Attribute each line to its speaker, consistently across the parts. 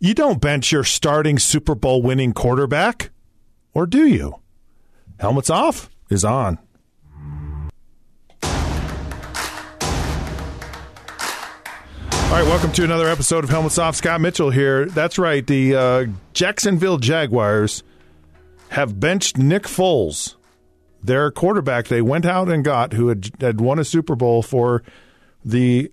Speaker 1: You don't bench your starting Super Bowl winning quarterback, or do you? Helmets off is on. All right, welcome to another episode of Helmets Off. Scott Mitchell here. That's right. The uh, Jacksonville Jaguars have benched Nick Foles, their quarterback they went out and got, who had, had won a Super Bowl for the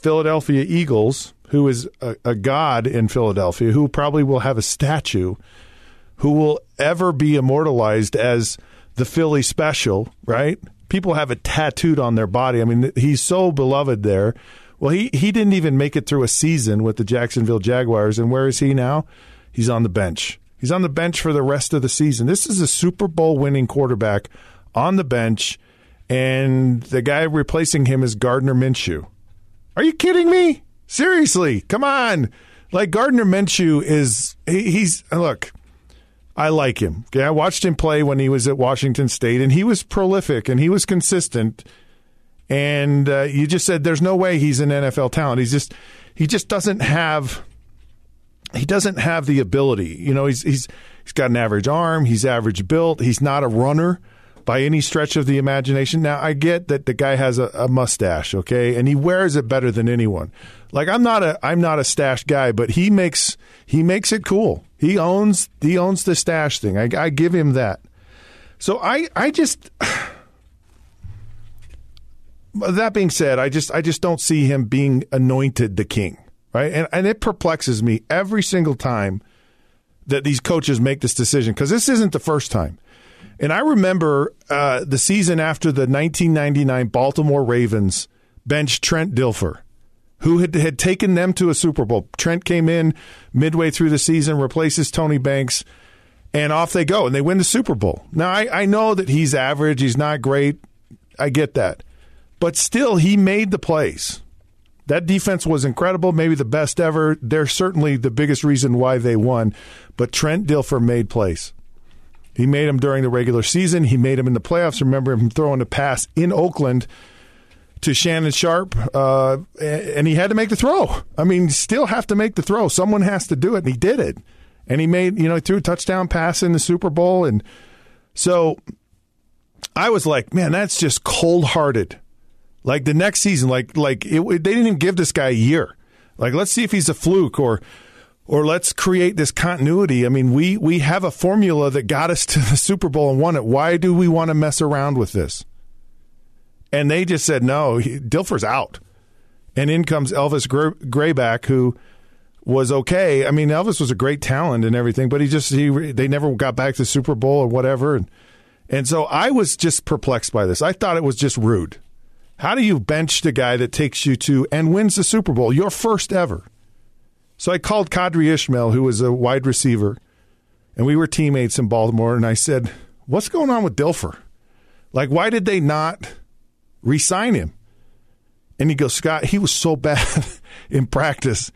Speaker 1: Philadelphia Eagles, who is a, a god in Philadelphia, who probably will have a statue, who will ever be immortalized as the Philly special, right? People have it tattooed on their body. I mean, he's so beloved there. Well, he, he didn't even make it through a season with the Jacksonville Jaguars. And where is he now? He's on the bench. He's on the bench for the rest of the season. This is a Super Bowl winning quarterback on the bench, and the guy replacing him is Gardner Minshew. Are you kidding me? Seriously, come on. Like Gardner Minshew is he, he's look. I like him. Okay, I watched him play when he was at Washington State, and he was prolific and he was consistent. And uh, you just said there's no way he's an NFL talent. He's just he just doesn't have he doesn't have the ability. You know, he's he's he's got an average arm. He's average built. He's not a runner by any stretch of the imagination. Now I get that the guy has a, a, mustache, okay, and he wears it better than anyone. Like I'm not a I'm not a stash guy, but he makes he makes it cool. He owns he owns the stash thing. I, I give him that. So I I just that being said, I just I just don't see him being anointed the king, right? And and it perplexes me every single time that these coaches make this decision because this isn't the first time. And I remember uh, the season after the 1999 Baltimore Ravens benched Trent Dilfer, who had, had taken them to a Super Bowl. Trent came in midway through the season, replaces Tony Banks, and off they go, and they win the Super Bowl. Now, I, I know that he's average, he's not great. I get that. But still, he made the plays. That defense was incredible, maybe the best ever. They're certainly the biggest reason why they won. But Trent Dilfer made plays. He made them during the regular season. He made them in the playoffs. Remember him throwing a pass in Oakland to Shannon Sharpe, uh, and he had to make the throw. I mean, still have to make the throw. Someone has to do it, and he did it. And he made, you know, he threw a touchdown pass in the Super Bowl, and so I was like, man, that's just cold hearted. Like the next season, like like it, they didn't even give this guy a year. Like let's see if he's a fluke or or let's create this continuity. I mean, we we have a formula that got us to the Super Bowl and won it. Why do we want to mess around with this? And they just said no. Dilfer's out, and in comes Elvis Grbac, who was okay. I mean, Elvis was a great talent and everything, but he just he they never got back to the Super Bowl or whatever. And and so I was just perplexed by this. I thought it was just rude. How do you bench the guy that takes you to and wins the Super Bowl, your first ever? So I called Qadry Ismail, who was a wide receiver, and we were teammates in Baltimore, and I said, What's going on with Dilfer? Like, why did they not re sign him? And he goes, Scott, he was so bad in practice.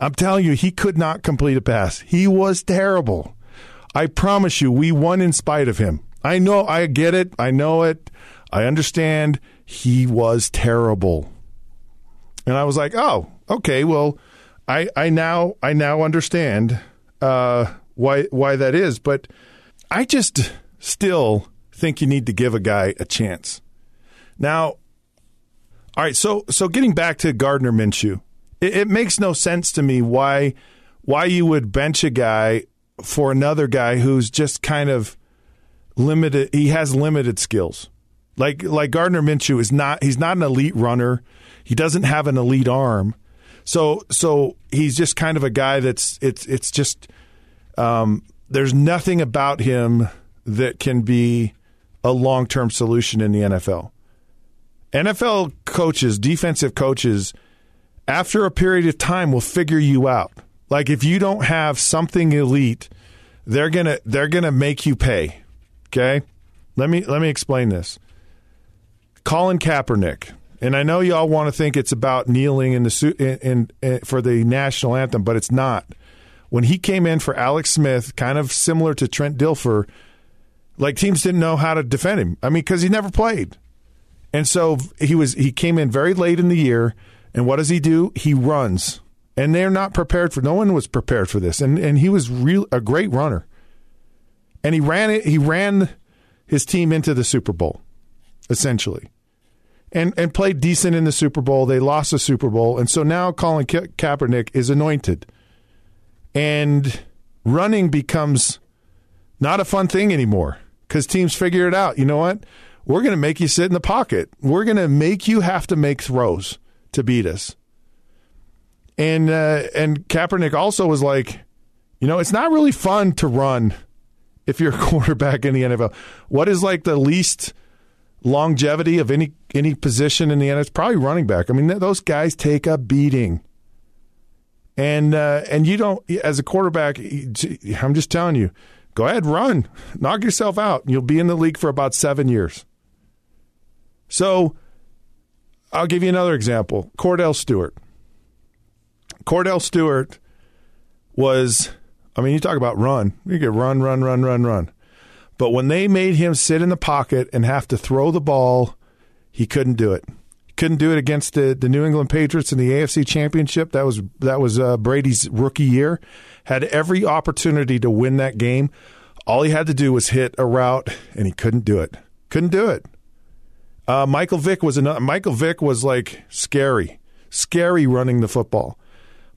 Speaker 1: I'm telling you, he could not complete a pass. He was terrible. I promise you, we won in spite of him. I know, I get it. I know it. I understand he was terrible. And I was like, oh, okay, well, I, I now I now understand uh, why why that is, but I just still think you need to give a guy a chance. Now, all right, so so getting back to Gardner Minshew, it, it makes no sense to me why why you would bench a guy for another guy who's just kind of limited. He has limited skills. Like like Gardner Minshew is not he's not an elite runner. He doesn't have an elite arm. So so he's just kind of a guy that's it's it's just um, there's nothing about him that can be a long term solution in the NFL. NFL coaches, defensive coaches, after a period of time will figure you out. Like if you don't have something elite, they're gonna they're gonna make you pay. Okay, let me let me explain this. Colin Kaepernick, and I know y'all want to think it's about kneeling in the in, in, in for the national anthem, but it's not. When he came in for Alex Smith, kind of similar to Trent Dilfer, like teams didn't know how to defend him. I mean, because he never played, and so he was he came in very late in the year. And what does he do? He runs, and they're not prepared for. No one was prepared for this, and and he was real a great runner, and he ran it. He ran his team into the Super Bowl, essentially, and and played decent in the Super Bowl. They lost the Super Bowl, and so now Colin Ka- Kaepernick is anointed, and running becomes not a fun thing anymore because teams figure it out. You know what? We're going to make you sit in the pocket. We're going to make you have to make throws to beat us. And uh, and Kaepernick also was like, you know, it's not really fun to run if you're a quarterback in the NFL. What is like the least longevity of any any position in the NFL? It's probably running back. I mean, those guys take a beating. And uh, and you don't as a quarterback. I'm just telling you, go ahead, run, knock yourself out. You'll be in the league for about seven years. So I'll give you another example. Kordell Stewart. Kordell Stewart was, I mean, you talk about run. You get run, run, run, run, run. But when they made him sit in the pocket and have to throw the ball, he couldn't do it. Couldn't do it against the, the New England Patriots in the AFC Championship. That was that was uh, Brady's rookie year. Had every opportunity to win that game. All he had to do was hit a route, and he couldn't do it. Couldn't do it. Uh, Michael Vick was another. Michael Vick was like scary, scary running the football.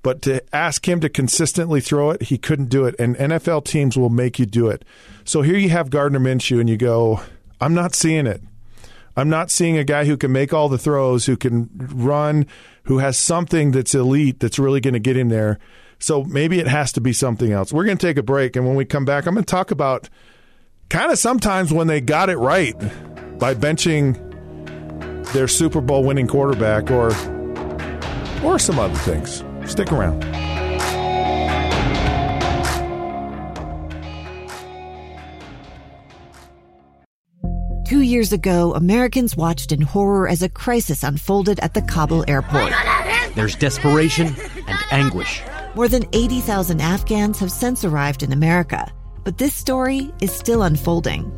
Speaker 1: But to ask him to consistently throw it, he couldn't do it. And NFL teams will make you do it. So here you have Gardner Minshew, and you go, I'm not seeing it. I'm not seeing a guy who can make all the throws, who can run, who has something that's elite that's really going to get him there. So maybe it has to be something else. We're going to take a break. And when we come back, I'm going to talk about kind of sometimes when they got it right by benching their Super Bowl winning quarterback or or some other things. Stick around.
Speaker 2: Two years ago, Americans watched in horror as a crisis unfolded at the Kabul airport.
Speaker 3: There's desperation and anguish.
Speaker 2: More than 80,000 Afghans have since arrived in America, but this story is still unfolding.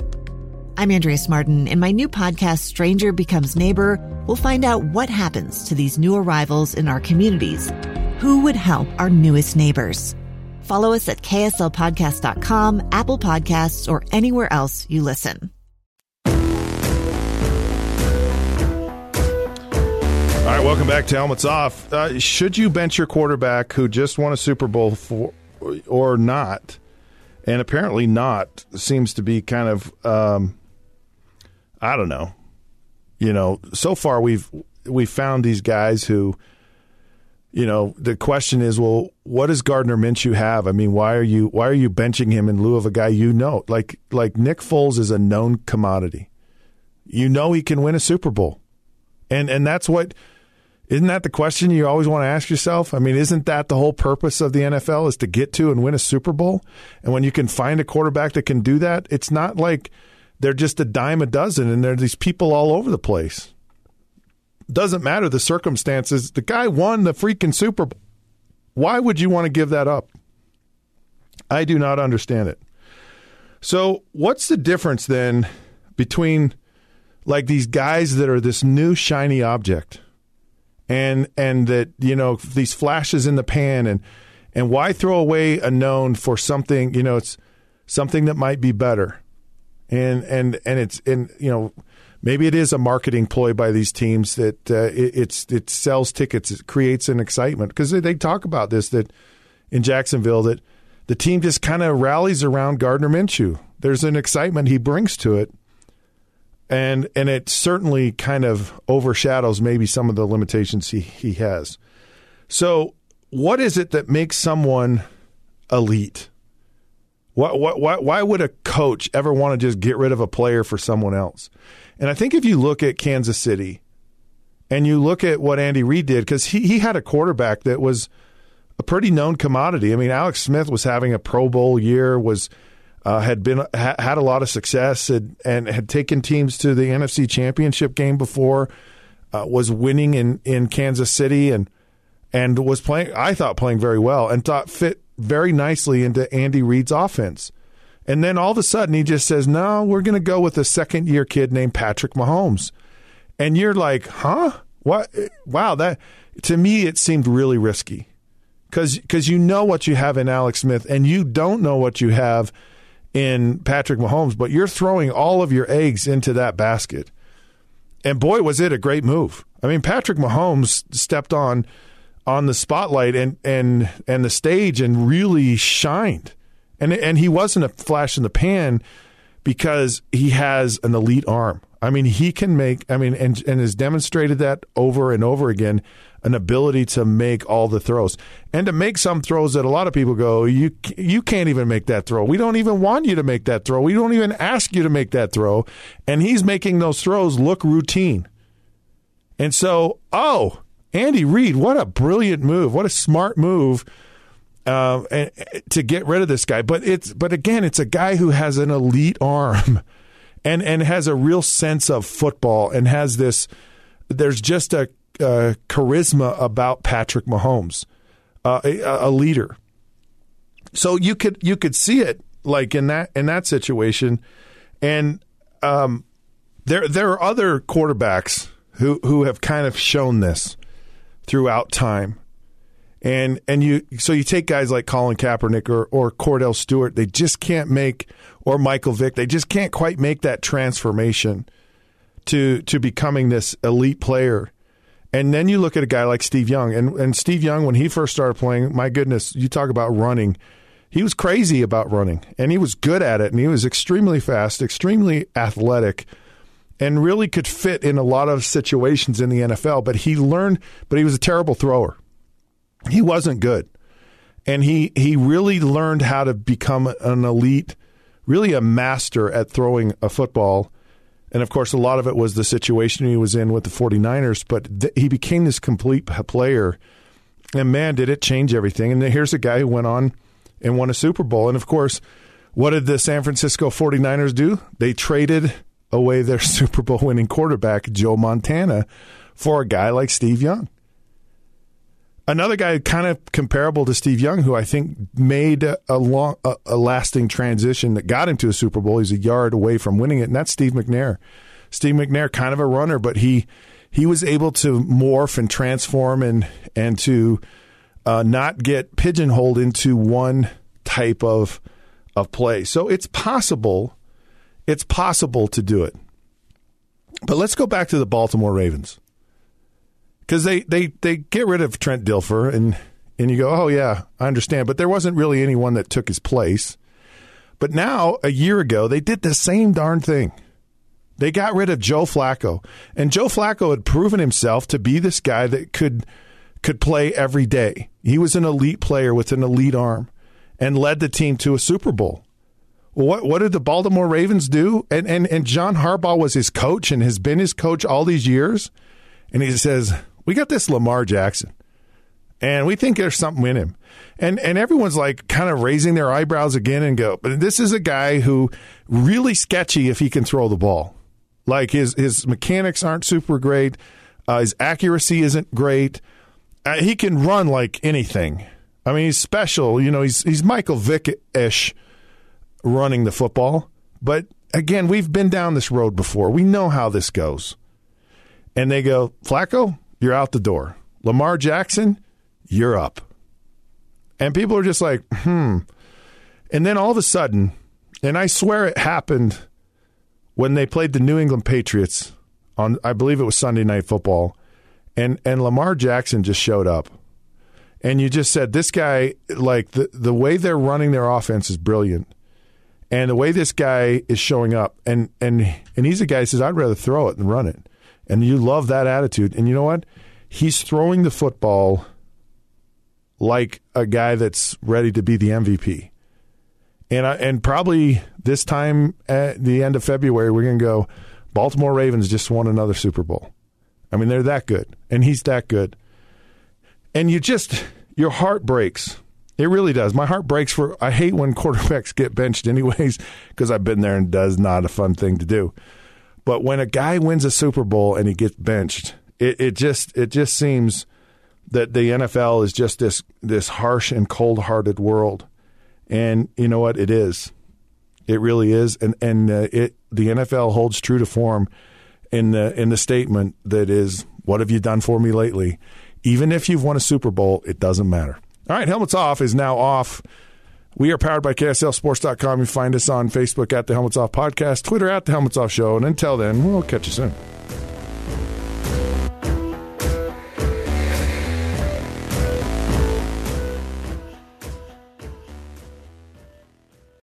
Speaker 2: I'm Andrea Martin. In my new podcast, Stranger Becomes Neighbor, we'll find out what happens to these new arrivals in our communities. Who would help our newest neighbors? Follow us at kslpodcast.com, Apple Podcasts, or anywhere else you listen.
Speaker 1: All right, welcome back to Helmets Off. Uh, should you bench your quarterback who just won a Super Bowl for, or not? And apparently not seems to be kind of um, I don't know. You know, so far we've we found these guys who, you know, the question is, well, what does Gardner Minshew have? I mean, why are you why are you benching him in lieu of a guy you know? Like like Nick Foles is a known commodity. You know he can win a Super Bowl, and and that's what. Isn't that the question you always want to ask yourself? I mean, isn't that the whole purpose of the NFL is to get to and win a Super Bowl? And when you can find a quarterback that can do that, it's not like they're just a dime a dozen, and there are these people all over the place. Doesn't matter the circumstances. The guy won the freaking Super Bowl. Why would you want to give that up? I do not understand it. So, what's the difference then between like these guys that are this new shiny object and and that you know these flashes in the pan and and why throw away a known for something, you know, it's something that might be better and and and it's and you know maybe it is a marketing ploy by these teams that uh, it, it sells tickets, it creates an excitement because they, they talk about this that in Jacksonville that the team just kind of rallies around Gardner Minshew. There's an excitement he brings to it, and and it certainly kind of overshadows maybe some of the limitations he he has. So, what is it that makes someone elite? Why, why, why would a coach ever want to just get rid of a player for someone else? And I think if you look at Kansas City and you look at what Andy Reid did because he he had a quarterback that was a pretty known commodity. I mean, Alex Smith was having a Pro Bowl year, was uh, had been ha- had a lot of success, and, and had taken teams to the NFC Championship game before, uh, was winning in in Kansas City, and and was playing. I thought playing very well, and thought fit very nicely into Andy Reid's offense. And then all of a sudden, he just says, "No, we're going to go with a second year kid named Patrick Mahomes." And you're like, "Huh? What? Wow! That to me, it seemed really risky." because you know what you have in Alex Smith and you don't know what you have in Patrick Mahomes, but you're throwing all of your eggs into that basket. And boy, was it a great move. I mean, Patrick Mahomes stepped on on the spotlight and and and the stage and really shined. And and he wasn't a flash in the pan because he has an elite arm. I mean, he can make. I mean, and and has demonstrated that over and over again, an ability to make all the throws and to make some throws that a lot of people go, you you can't even make that throw. We don't even want you to make that throw. We don't even ask you to make that throw, and he's making those throws look routine. And so, oh, Andy Reid, what a brilliant move! What a smart move. Uh, to get rid of this guy, but it's but again, it's a guy who has an elite arm, and and has a real sense of football, and has this. There's just a uh, charisma about Patrick Mahomes, uh, a, a, leader. So you could you could see it like in that in that situation, and um, there there are other quarterbacks who who have kind of shown this throughout time. And and you so you take guys like Colin Kaepernick or, or Kordell Stewart, they just can't make or Michael Vick, they just can't quite make that transformation to to becoming this elite player and then you look at a guy like Steve Young, and, and Steve Young, when he first started playing, my goodness, you talk about running. He was crazy about running, and he was good at it, and he was extremely fast, extremely athletic, and really could fit in a lot of situations in the NFL. But he learned, but he was a terrible thrower. He wasn't good. And he, he really learned how to become an elite, really a master at throwing a football and of course, a lot of it was the situation he was in with the 49ers, but th- he became this complete player. And man, did it change everything. And here's a guy who went on and won a Super Bowl. And of course, what did the San Francisco 49ers do? They traded away their Super Bowl winning quarterback, Joe Montana, for a guy like Steve Young. Another guy kind of comparable to Steve Young, who I think made a long, a, a, lasting transition that got him to a Super Bowl. He's a yard away from winning it, and that's Steve McNair. Steve McNair, kind of a runner, but he he was able to morph and transform and and to uh, not get pigeonholed into one type of of play. So it's possible, it's possible to do it. But let's go back to the Baltimore Ravens because they, they, they get rid of Trent Dilfer and and you go, oh yeah, I understand, but there wasn't really anyone that took his place. But now, a year ago, they did the same darn thing. They got rid of Joe Flacco, and Joe Flacco had proven himself to be this guy that could could play every day. He was an elite player with an elite arm, and led the team to a Super Bowl. What what did the Baltimore Ravens do? And and and John Harbaugh was his coach and has been his coach all these years. And he says, we got this Lamar Jackson, and we think there's something in him. And and everyone's like kind of raising their eyebrows again and go, but this is a guy who really sketchy if he can throw the ball. Like his his mechanics aren't super great, uh, his accuracy isn't great. Uh, he can run like anything. I mean, he's special. You know, he's he's Michael Vick ish running the football. But again, we've been down this road before. We know how this goes. And they go, Flacco, you're out the door. Lamar Jackson, you're up. And people are just like, hmm. And then all of a sudden, and I swear it happened when they played the New England Patriots on, I believe it was Sunday Night Football, and and Lamar Jackson just showed up, and you just said this guy, like the the way they're running their offense is brilliant, and the way this guy is showing up, and and and he's a guy who says I'd rather throw it than run it. And you love that attitude. And you know what? He's throwing the football like a guy that's ready to be the MVP. And I, and probably this time at the end of February, we're going to go. Baltimore Ravens just won another Super Bowl. I mean, they're that good, and he's that good. And you just, your heart breaks. It really does. My heart breaks for, I hate when quarterbacks get benched, anyways, because I've been there and does not a fun thing to do. But when a guy wins a Super Bowl and he gets benched, it, it just, it just seems that the NFL is just this, this harsh and cold hearted world. And you know what? It is. It really is. And, and uh, it, the NFL holds true to form in the in the statement that is, "What have you done for me lately?" Even if you've won a Super Bowl, it doesn't matter. All right, helmets off is now off. We are powered by KSLSports.com. You find us on Facebook at the Helmets Off Podcast, Twitter at the Helmets Off Show, and until then, we'll catch you soon.